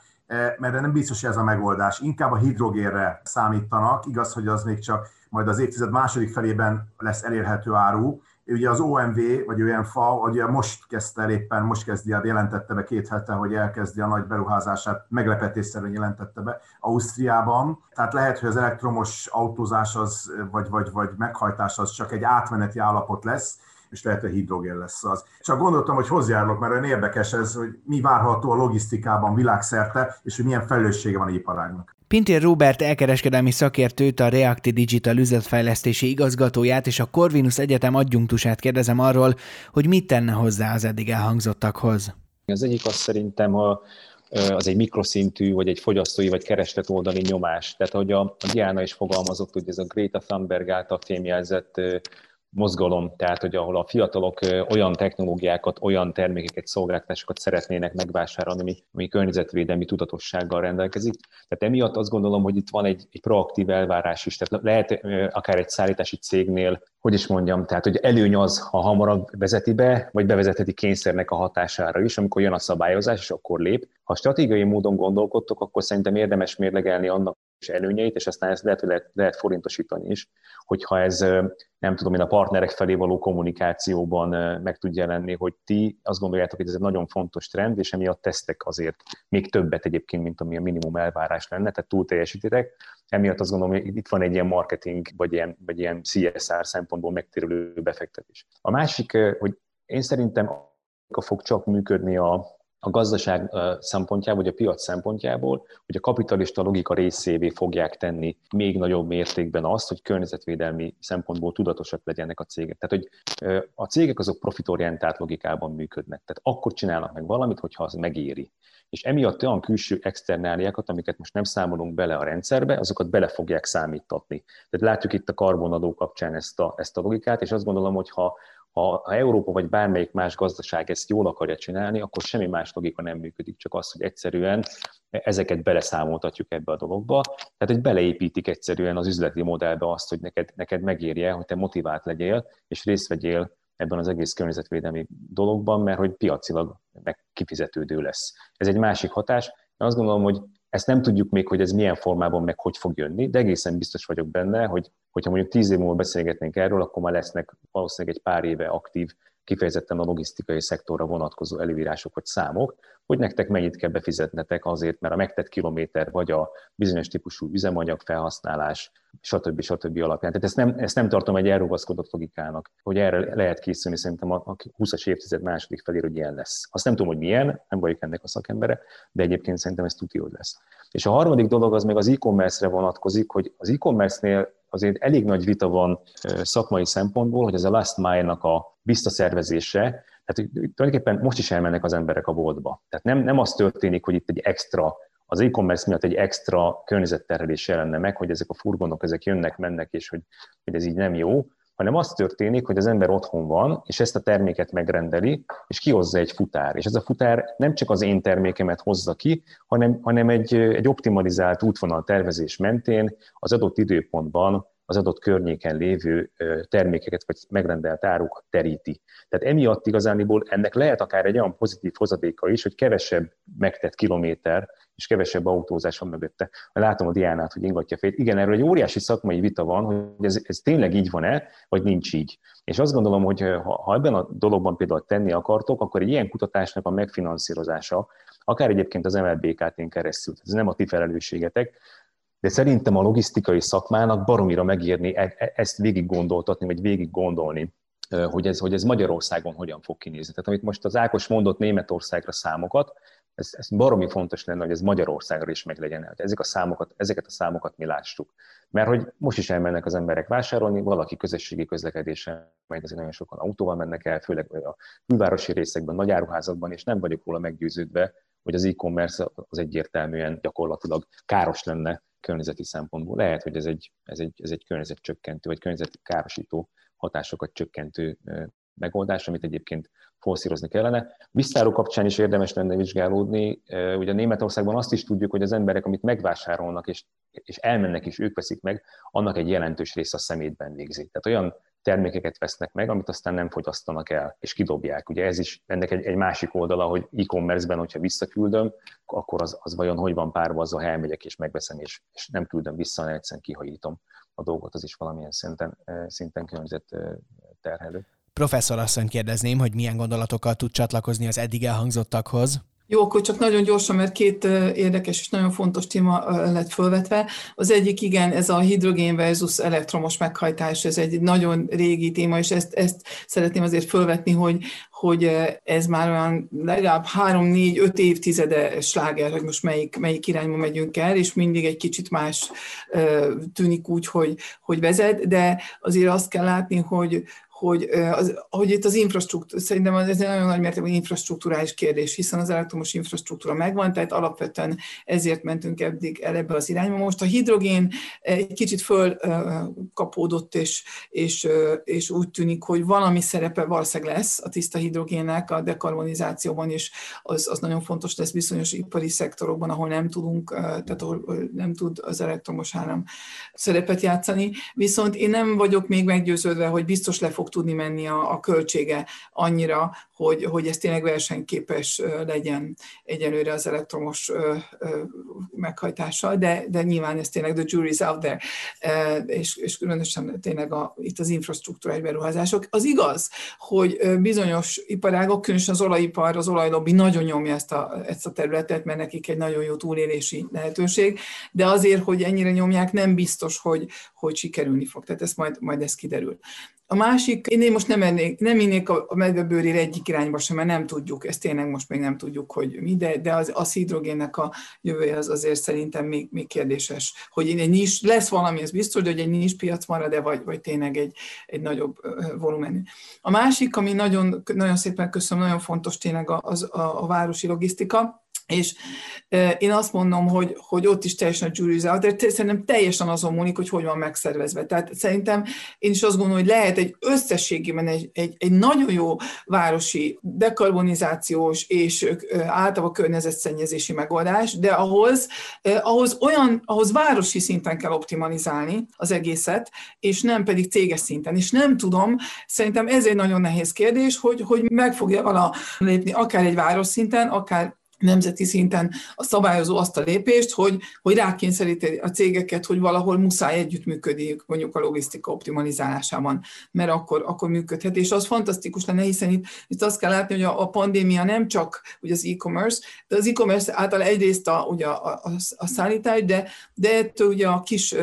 mert nem biztos, hogy ez a megoldás. Inkább a hidrogénre számítanak, igaz, hogy az még csak majd az évtized második felében lesz elérhető áru, Ugye az OMV, vagy OMFA, ugye most kezdte el éppen, most kezdi el, jelentette be két hete, hogy elkezdi a nagy beruházását, meglepetésszerűen jelentette be Ausztriában. Tehát lehet, hogy az elektromos autózás az, vagy, vagy, vagy meghajtás az csak egy átmeneti állapot lesz, és lehet, hogy hidrogén lesz az. Csak gondoltam, hogy hozzájárulok, mert olyan érdekes ez, hogy mi várható a logisztikában világszerte, és hogy milyen felelőssége van a iparágnak. Pintér Robert elkereskedelmi szakértőt, a Reacti Digital üzletfejlesztési igazgatóját és a Corvinus Egyetem adjunktusát kérdezem arról, hogy mit tenne hozzá az eddig elhangzottakhoz. Az egyik az szerintem a, az egy mikroszintű, vagy egy fogyasztói, vagy kereslet oldali nyomás. Tehát, ahogy a, a Diana is fogalmazott, hogy ez a Greta Thunberg által fémjelzett mozgalom, tehát hogy ahol a fiatalok olyan technológiákat, olyan termékeket, szolgáltatásokat szeretnének megvásárolni, ami, ami környezetvédelmi tudatossággal rendelkezik. Tehát emiatt azt gondolom, hogy itt van egy, egy proaktív elvárás is. Tehát lehet akár egy szállítási cégnél, hogy is mondjam, tehát hogy előny az, ha hamarabb vezeti be, vagy bevezetheti kényszernek a hatására is, amikor jön a szabályozás, és akkor lép. Ha stratégiai módon gondolkodtok, akkor szerintem érdemes mérlegelni annak és előnyeit, és aztán ezt lehet, hogy lehet, lehet forintosítani is, hogyha ez nem tudom én a partnerek felé való kommunikációban meg tud jelenni, hogy ti azt gondoljátok, hogy ez egy nagyon fontos trend, és emiatt tesztek azért még többet egyébként, mint ami a minimum elvárás lenne, tehát túl teljesítitek. Emiatt azt gondolom, hogy itt van egy ilyen marketing, vagy ilyen, vagy ilyen CSR szempontból megtérülő befektetés. A másik, hogy én szerintem fog csak működni a, a gazdaság szempontjából, vagy a piac szempontjából, hogy a kapitalista logika részévé fogják tenni még nagyobb mértékben azt, hogy környezetvédelmi szempontból tudatosak legyenek a cégek. Tehát, hogy a cégek azok profitorientált logikában működnek. Tehát akkor csinálnak meg valamit, hogyha az megéri. És emiatt olyan külső externáliákat, amiket most nem számolunk bele a rendszerbe, azokat bele fogják számítatni. Tehát látjuk itt a karbonadó kapcsán ezt a, ezt a logikát, és azt gondolom, hogy ha ha, ha Európa vagy bármelyik más gazdaság ezt jól akarja csinálni, akkor semmi más logika nem működik, csak az, hogy egyszerűen ezeket beleszámoltatjuk ebbe a dologba. Tehát, hogy beleépítik egyszerűen az üzleti modellbe azt, hogy neked, neked megérje, hogy te motivált legyél, és részt vegyél ebben az egész környezetvédelmi dologban, mert hogy piacilag meg kifizetődő lesz. Ez egy másik hatás. Én azt gondolom, hogy ezt nem tudjuk még, hogy ez milyen formában meg hogy fog jönni, de egészen biztos vagyok benne, hogy hogyha mondjuk tíz év múlva beszélgetnénk erről, akkor már lesznek valószínűleg egy pár éve aktív kifejezetten a logisztikai szektorra vonatkozó előírások vagy számok, hogy nektek mennyit kell befizetnetek azért, mert a megtett kilométer vagy a bizonyos típusú üzemanyag felhasználás, stb. stb. alapján. Tehát ezt nem, ezt nem tartom egy elrugaszkodott logikának, hogy erre lehet készülni szerintem a 20-as évtized második felé, hogy ilyen lesz. Azt nem tudom, hogy milyen, nem vagyok ennek a szakembere, de egyébként szerintem ez tudja, hogy lesz. És a harmadik dolog az még az e-commerce-re vonatkozik, hogy az e-commerce-nél azért elég nagy vita van szakmai szempontból, hogy ez a last mile-nak a visszaszervezése, tehát tulajdonképpen most is elmennek az emberek a boltba. Tehát nem, nem az történik, hogy itt egy extra, az e-commerce miatt egy extra környezetterhelés jelenne meg, hogy ezek a furgonok, ezek jönnek, mennek, és hogy, hogy ez így nem jó, hanem az történik, hogy az ember otthon van, és ezt a terméket megrendeli, és kihozza egy futár. És ez a futár nem csak az én termékemet hozza ki, hanem, hanem egy, egy optimalizált útvonal tervezés mentén az adott időpontban az adott környéken lévő termékeket vagy megrendelt áruk teríti. Tehát emiatt igazániból ennek lehet akár egy olyan pozitív hozadéka is, hogy kevesebb megtett kilométer és kevesebb autózás van mögötte. Látom a Diánát, hogy ingatja fejét. Igen, erről egy óriási szakmai vita van, hogy ez, ez tényleg így van-e, vagy nincs így. És azt gondolom, hogy ha, ha ebben a dologban például tenni akartok, akkor egy ilyen kutatásnak a megfinanszírozása, akár egyébként az MLBKT-n keresztül. Ez nem a ti felelősségetek, de szerintem a logisztikai szakmának baromira megírni e, e, ezt végig gondoltatni, vagy végig gondolni, hogy ez, hogy ez Magyarországon hogyan fog kinézni. Tehát amit most az Ákos mondott Németországra számokat, ez, ez baromi fontos lenne, hogy ez Magyarországra is meglegyen, hogy ezek a számokat, ezeket a számokat mi lássuk. Mert hogy most is elmennek az emberek vásárolni, valaki közösségi közlekedésen megy, azért nagyon sokan autóval mennek el, főleg a külvárosi részekben, nagy áruházakban, és nem vagyok róla meggyőződve, hogy az e-commerce az egyértelműen gyakorlatilag káros lenne környezeti szempontból. Lehet, hogy ez egy, ez egy, ez egy környezetcsökkentő, vagy környezetkárosító hatásokat csökkentő megoldás, amit egyébként forszírozni kellene. Visszáró kapcsán is érdemes lenne vizsgálódni. Ugye Németországban azt is tudjuk, hogy az emberek, amit megvásárolnak és, és elmennek és ők veszik meg, annak egy jelentős része a szemétben végzi. Tehát olyan termékeket vesznek meg, amit aztán nem fogyasztanak el, és kidobják. Ugye ez is ennek egy, egy másik oldala, hogy e-commerce-ben, hogyha visszaküldöm, akkor az, az vajon hogy van párba azzal, ha elmegyek és megveszem, és, és nem küldöm vissza, hanem egyszerűen kihajítom a dolgot, az is valamilyen szinten, szinten környezet terhelő. Professzor asszony kérdezném, hogy milyen gondolatokkal tud csatlakozni az eddig elhangzottakhoz. Jó, akkor csak nagyon gyorsan, mert két érdekes és nagyon fontos téma lett fölvetve. Az egyik igen, ez a hidrogén versus elektromos meghajtás, ez egy nagyon régi téma, és ezt, ezt szeretném azért fölvetni, hogy, hogy ez már olyan legalább három, négy, öt évtizede sláger, hogy most melyik, melyik irányba megyünk el, és mindig egy kicsit más tűnik úgy, hogy, hogy vezet, de azért azt kell látni, hogy, hogy, az, hogy itt az infrastruktúra, szerintem ez egy nagyon nagy mértékben infrastruktúrális kérdés, hiszen az elektromos infrastruktúra megvan, tehát alapvetően ezért mentünk eddig el ebbe az irányba. Most a hidrogén egy kicsit fölkapódott, és, és, és úgy tűnik, hogy valami szerepe valószínűleg lesz a tiszta hidrogénnek a dekarbonizációban, és az, az nagyon fontos lesz bizonyos ipari szektorokban, ahol nem tudunk, tehát ahol nem tud az elektromos áram szerepet játszani. Viszont én nem vagyok még meggyőződve, hogy biztos le fog tudni menni a, a költsége annyira, hogy, hogy ez tényleg versenyképes legyen egyelőre az elektromos meghajtással, de, de nyilván ez tényleg the jury's out there, és, és különösen tényleg a, itt az infrastruktúrális beruházások. Az igaz, hogy bizonyos iparágok, különösen az olajipar, az olajlobbi nagyon nyomja ezt a, ezt a területet, mert nekik egy nagyon jó túlélési lehetőség, de azért, hogy ennyire nyomják, nem biztos, hogy, hogy sikerülni fog. Tehát ez majd, majd ez kiderül. A másik, én most nem, ennék, nem innék a medvebőrére egyik irányba sem, mert nem tudjuk, ezt tényleg most még nem tudjuk, hogy mi, de, de az, az hidrogénnek a jövője az azért szerintem még, még kérdéses, hogy egy nincs, lesz valami, ez biztos, de hogy egy nincs piac marad-e, vagy, vagy tényleg egy, egy nagyobb volumenű. A másik, ami nagyon, nagyon szépen köszönöm, nagyon fontos tényleg az a, a városi logisztika, és én azt mondom, hogy, hogy ott is teljesen a jury's de szerintem teljesen azon múlik, hogy hogy van megszervezve. Tehát szerintem én is azt gondolom, hogy lehet egy összességében egy, egy, egy nagyon jó városi dekarbonizációs és általában környezetszennyezési megoldás, de ahhoz, ahhoz olyan, ahhoz városi szinten kell optimalizálni az egészet, és nem pedig céges szinten. És nem tudom, szerintem ez egy nagyon nehéz kérdés, hogy, hogy meg fogja vala lépni akár egy város szinten, akár nemzeti szinten a szabályozó azt a lépést, hogy, hogy rákényszeríti a cégeket, hogy valahol muszáj együttműködniük mondjuk a logisztika optimalizálásában, mert akkor, akkor működhet. És az fantasztikus lenne, hiszen itt, itt azt kell látni, hogy a, a pandémia nem csak ugye az e-commerce, de az e-commerce által egyrészt a, ugye a, a, a szállítás, de, de ettől ugye a kis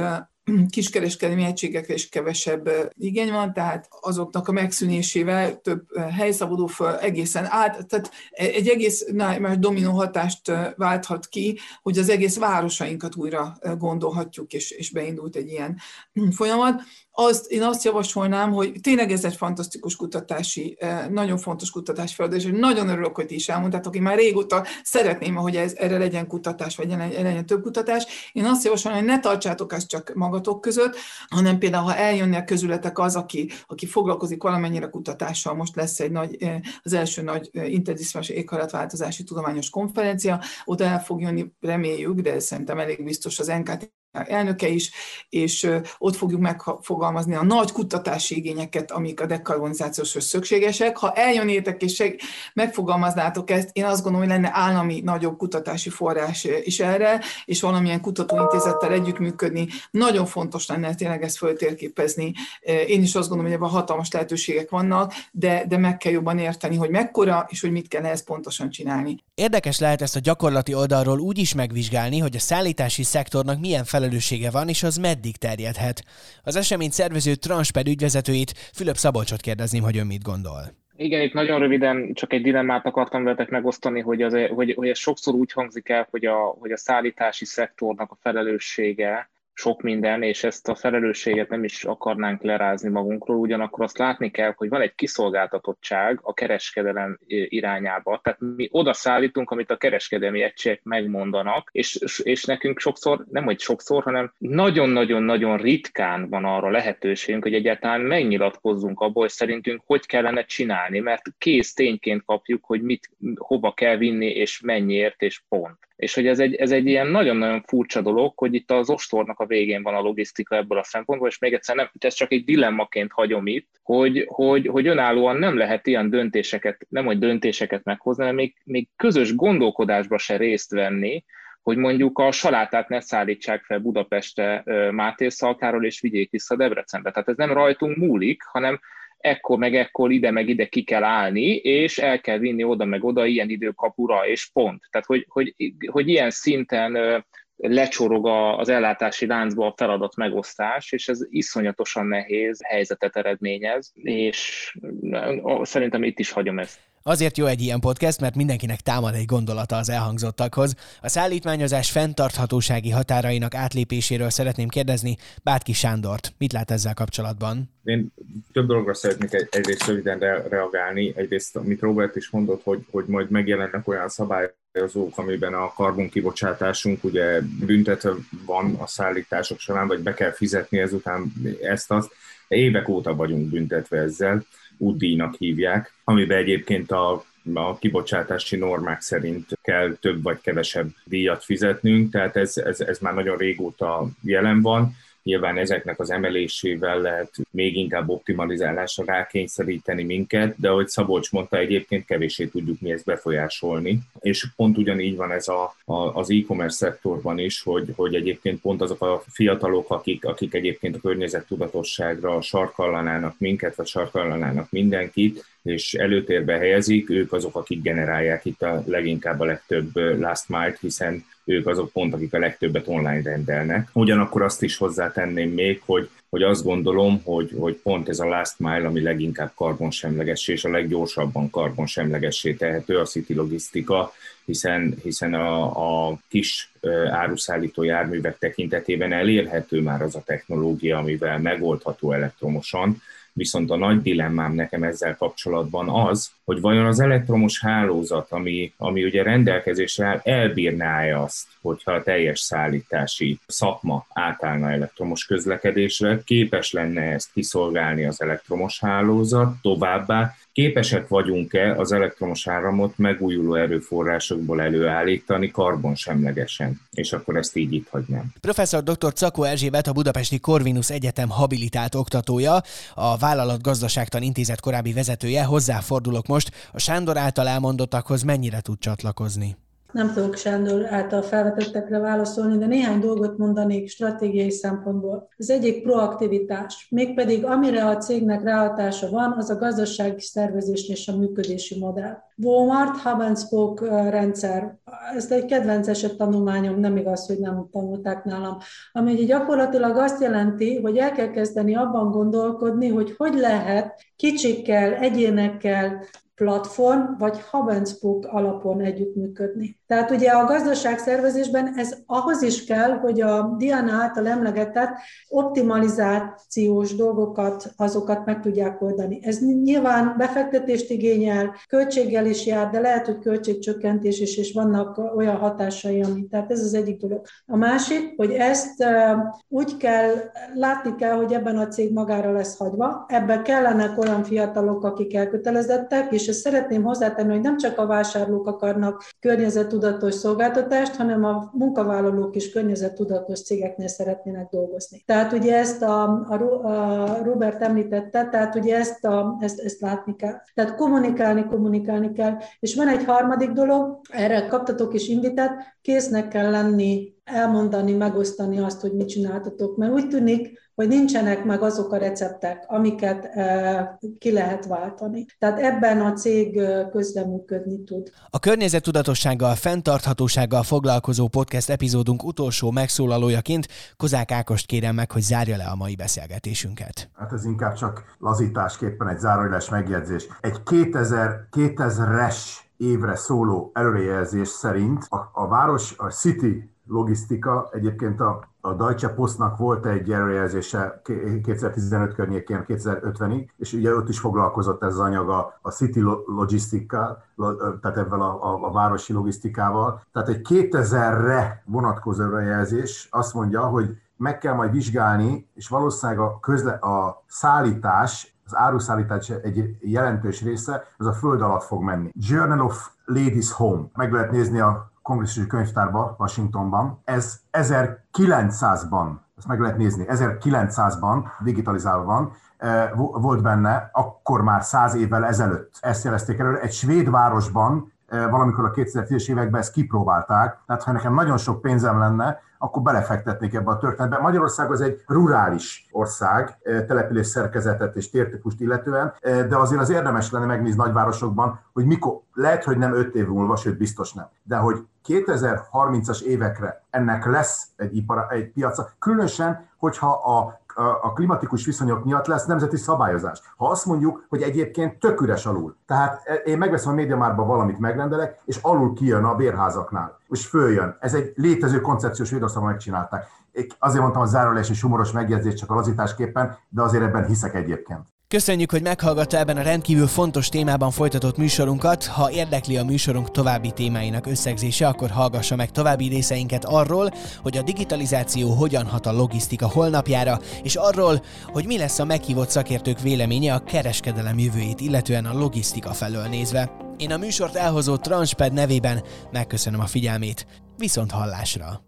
kiskereskedelmi egységekre is kevesebb igény van, tehát azoknak a megszűnésével több hely szabadul föl egészen át, tehát egy egész más dominó hatást válthat ki, hogy az egész városainkat újra gondolhatjuk, és, és beindult egy ilyen folyamat azt, én azt javasolnám, hogy tényleg ez egy fantasztikus kutatási, eh, nagyon fontos kutatási feladat, és nagyon örülök, hogy ti is elmondtátok, én már régóta szeretném, hogy ez, erre legyen kutatás, vagy legyen, legyen több kutatás. Én azt javasolom, hogy ne tartsátok ezt csak magatok között, hanem például, ha eljönnek közületek az, aki, aki foglalkozik valamennyire kutatással, most lesz egy nagy, eh, az első nagy eh, interdisziplináris éghajlatváltozási tudományos konferencia, oda el fog jönni, reméljük, de szerintem elég biztos az NKT elnöke is, és ott fogjuk megfogalmazni a nagy kutatási igényeket, amik a dekarbonizációshoz szükségesek. Ha eljönnétek és megfogalmaznátok ezt, én azt gondolom, hogy lenne állami nagyobb kutatási forrás is erre, és valamilyen kutatóintézettel együttműködni. Nagyon fontos lenne tényleg ezt föltérképezni. Én is azt gondolom, hogy ebben hatalmas lehetőségek vannak, de, de meg kell jobban érteni, hogy mekkora, és hogy mit kell ezt pontosan csinálni. Érdekes lehet ezt a gyakorlati oldalról úgy is megvizsgálni, hogy a szállítási szektornak milyen felelőssége van, és az meddig terjedhet. Az esemény szervező Transped ügyvezetőit, Fülöp Szabolcsot kérdezném, hogy ön mit gondol. Igen, itt nagyon röviden csak egy dilemmát akartam veletek megosztani, hogy, az, hogy, hogy ez sokszor úgy hangzik el, hogy a, hogy a szállítási szektornak a felelőssége sok minden, és ezt a felelősséget nem is akarnánk lerázni magunkról, ugyanakkor azt látni kell, hogy van egy kiszolgáltatottság a kereskedelem irányába. Tehát mi oda szállítunk, amit a kereskedelmi egységek megmondanak, és, és nekünk sokszor, nem hogy sokszor, hanem nagyon-nagyon-nagyon ritkán van arra lehetőségünk, hogy egyáltalán megnyilatkozzunk abból, hogy szerintünk hogy kellene csinálni, mert kész tényként kapjuk, hogy mit, hova kell vinni, és mennyiért, és pont. És hogy ez egy, ez egy ilyen nagyon-nagyon furcsa dolog, hogy itt az ostornak a végén van a logisztika ebből a szempontból, és még egyszer nem, ez csak egy dilemmaként hagyom itt, hogy, hogy, hogy önállóan nem lehet ilyen döntéseket, nem hogy döntéseket meghozni, hanem még, még közös gondolkodásba se részt venni, hogy mondjuk a salátát ne szállítsák fel Budapeste Máté Szalkáról, és vigyék vissza Debrecenbe. Tehát ez nem rajtunk múlik, hanem ekkor meg ekkor ide meg ide ki kell állni, és el kell vinni oda meg oda ilyen időkapura, és pont. Tehát, hogy, hogy, hogy ilyen szinten lecsorog az ellátási láncba a feladat megosztás, és ez iszonyatosan nehéz helyzetet eredményez, és szerintem itt is hagyom ezt. Azért jó egy ilyen podcast, mert mindenkinek támad egy gondolata az elhangzottakhoz. A szállítmányozás fenntarthatósági határainak átlépéséről szeretném kérdezni Bátki Sándort. Mit lát ezzel kapcsolatban? Én több dologra szeretnék egy, egyrészt röviden re- reagálni. Egyrészt, amit Robert is mondott, hogy, hogy majd megjelennek olyan szabályozók, amiben a karbonkibocsátásunk ugye büntetve van a szállítások során, vagy be kell fizetni ezután ezt-azt. Évek óta vagyunk büntetve ezzel útdíjnak hívják, amiben egyébként a a kibocsátási normák szerint kell több vagy kevesebb díjat fizetnünk, tehát ez, ez, ez már nagyon régóta jelen van. Nyilván ezeknek az emelésével lehet még inkább optimalizálásra rákényszeríteni minket, de ahogy Szabolcs mondta, egyébként kevéssé tudjuk mi ezt befolyásolni. És pont ugyanígy van ez a, a, az e-commerce szektorban is, hogy, hogy egyébként pont azok a fiatalok, akik, akik egyébként a környezettudatosságra sarkallanának minket, vagy sarkallanának mindenkit, és előtérbe helyezik, ők azok, akik generálják itt a leginkább a legtöbb last mile hiszen ők azok pont, akik a legtöbbet online rendelnek. Ugyanakkor azt is hozzátenném még, hogy, hogy azt gondolom, hogy, hogy pont ez a last mile, ami leginkább karbonsemlegessé és a leggyorsabban karbonsemlegessé tehető a city logisztika, hiszen, hiszen a, a kis áruszállító járművek tekintetében elérhető már az a technológia, amivel megoldható elektromosan, Viszont a nagy dilemmám nekem ezzel kapcsolatban az, hogy vajon az elektromos hálózat, ami, ami ugye rendelkezésre áll, elbírná-e azt, hogyha a teljes szállítási szakma átállna elektromos közlekedésre, képes lenne ezt kiszolgálni az elektromos hálózat, továbbá képesek vagyunk-e az elektromos áramot megújuló erőforrásokból előállítani karbonsemlegesen, és akkor ezt így itt hagynám. Professzor dr. Cakó Erzsébet, a Budapesti Corvinus Egyetem habilitált oktatója, a Vállalat Gazdaságtan Intézet korábbi vezetője, hozzáfordulok most. A Sándor által elmondottakhoz mennyire tud csatlakozni? Nem tudok Sándor által felvetettekre válaszolni, de néhány dolgot mondanék stratégiai szempontból. Az egyik proaktivitás, mégpedig amire a cégnek ráhatása van, az a gazdasági szervezés és a működési modell. Walmart Hub and Spoke rendszer, ezt egy kedvenc eset tanulmányom, nem igaz, hogy nem tanulták nálam, ami gyakorlatilag azt jelenti, hogy el kell kezdeni abban gondolkodni, hogy hogy lehet kicsikkel, egyénekkel, platform vagy spoke alapon együttműködni. Tehát ugye a gazdaságszervezésben ez ahhoz is kell, hogy a Diana által emlegetett optimalizációs dolgokat, azokat meg tudják oldani. Ez nyilván befektetést igényel, költséggel is jár, de lehet, hogy költségcsökkentés is, és vannak olyan hatásai, ami, tehát ez az egyik dolog. A másik, hogy ezt úgy kell, látni kell, hogy ebben a cég magára lesz hagyva, ebben kellenek olyan fiatalok, akik elkötelezettek, és és ezt szeretném hozzátenni, hogy nem csak a vásárlók akarnak környezettudatos szolgáltatást, hanem a munkavállalók is környezettudatos cégeknél szeretnének dolgozni. Tehát ugye ezt a, a, a Robert említette, tehát ugye ezt, a, ezt, ezt látni kell. Tehát kommunikálni, kommunikálni kell. És van egy harmadik dolog, erre kaptatok is invitát, késznek kell lenni elmondani, megosztani azt, hogy mit csináltatok, mert úgy tűnik, hogy nincsenek meg azok a receptek, amiket e, ki lehet váltani. Tehát ebben a cég e, közreműködni tud. A környezettudatossággal, fenntarthatósággal foglalkozó podcast epizódunk utolsó megszólalójaként Kozák Ákost kérem meg, hogy zárja le a mai beszélgetésünket. Hát ez inkább csak lazításképpen egy zárójeles megjegyzés. Egy 2000, 2000-es évre szóló előrejelzés szerint a, a város, a City logisztika. Egyébként a, a Deutsche Postnak volt egy előrejelzése 2015 környékén, 2050-ig, és ugye ott is foglalkozott ez az anyag a, a City logisztika, tehát ebben a, a, a városi logisztikával. Tehát egy 2000-re vonatkozó előrejelzés azt mondja, hogy meg kell majd vizsgálni, és valószínűleg a, közle, a szállítás, az áruszállítás egy jelentős része, az a föld alatt fog menni. Journal of Ladies Home. Meg lehet nézni a kongresszusi könyvtárba Washingtonban. Ez 1900-ban, ezt meg lehet nézni, 1900-ban digitalizálva van, eh, volt benne, akkor már száz évvel ezelőtt ezt jelezték elő. Egy svéd városban valamikor a 2010-es években ezt kipróbálták, tehát ha nekem nagyon sok pénzem lenne, akkor belefektetnék ebbe a történetbe. Magyarország az egy rurális ország, eh, település szerkezetet és tértípust illetően, eh, de azért az érdemes lenne megnézni nagyvárosokban, hogy mikor, lehet, hogy nem öt év múlva, sőt biztos nem, de hogy 2030-as évekre ennek lesz egy, ipara, egy piaca, különösen, hogyha a a klimatikus viszonyok miatt lesz nemzeti szabályozás. Ha azt mondjuk, hogy egyébként tök üres alul, tehát e, én megveszem a médiamárba valamit megrendelek, és alul kijön a bérházaknál, és följön. Ez egy létező koncepciós Svédországban megcsinálták. Azért mondtam a zárólás és humoros megjegyzés csak a lazításképpen, de azért ebben hiszek egyébként. Köszönjük, hogy meghallgatta ebben a rendkívül fontos témában folytatott műsorunkat. Ha érdekli a műsorunk további témáinak összegzése, akkor hallgassa meg további részeinket arról, hogy a digitalizáció hogyan hat a logisztika holnapjára, és arról, hogy mi lesz a meghívott szakértők véleménye a kereskedelem jövőjét, illetően a logisztika felől nézve. Én a műsort elhozó Transped nevében megköszönöm a figyelmét. Viszont hallásra!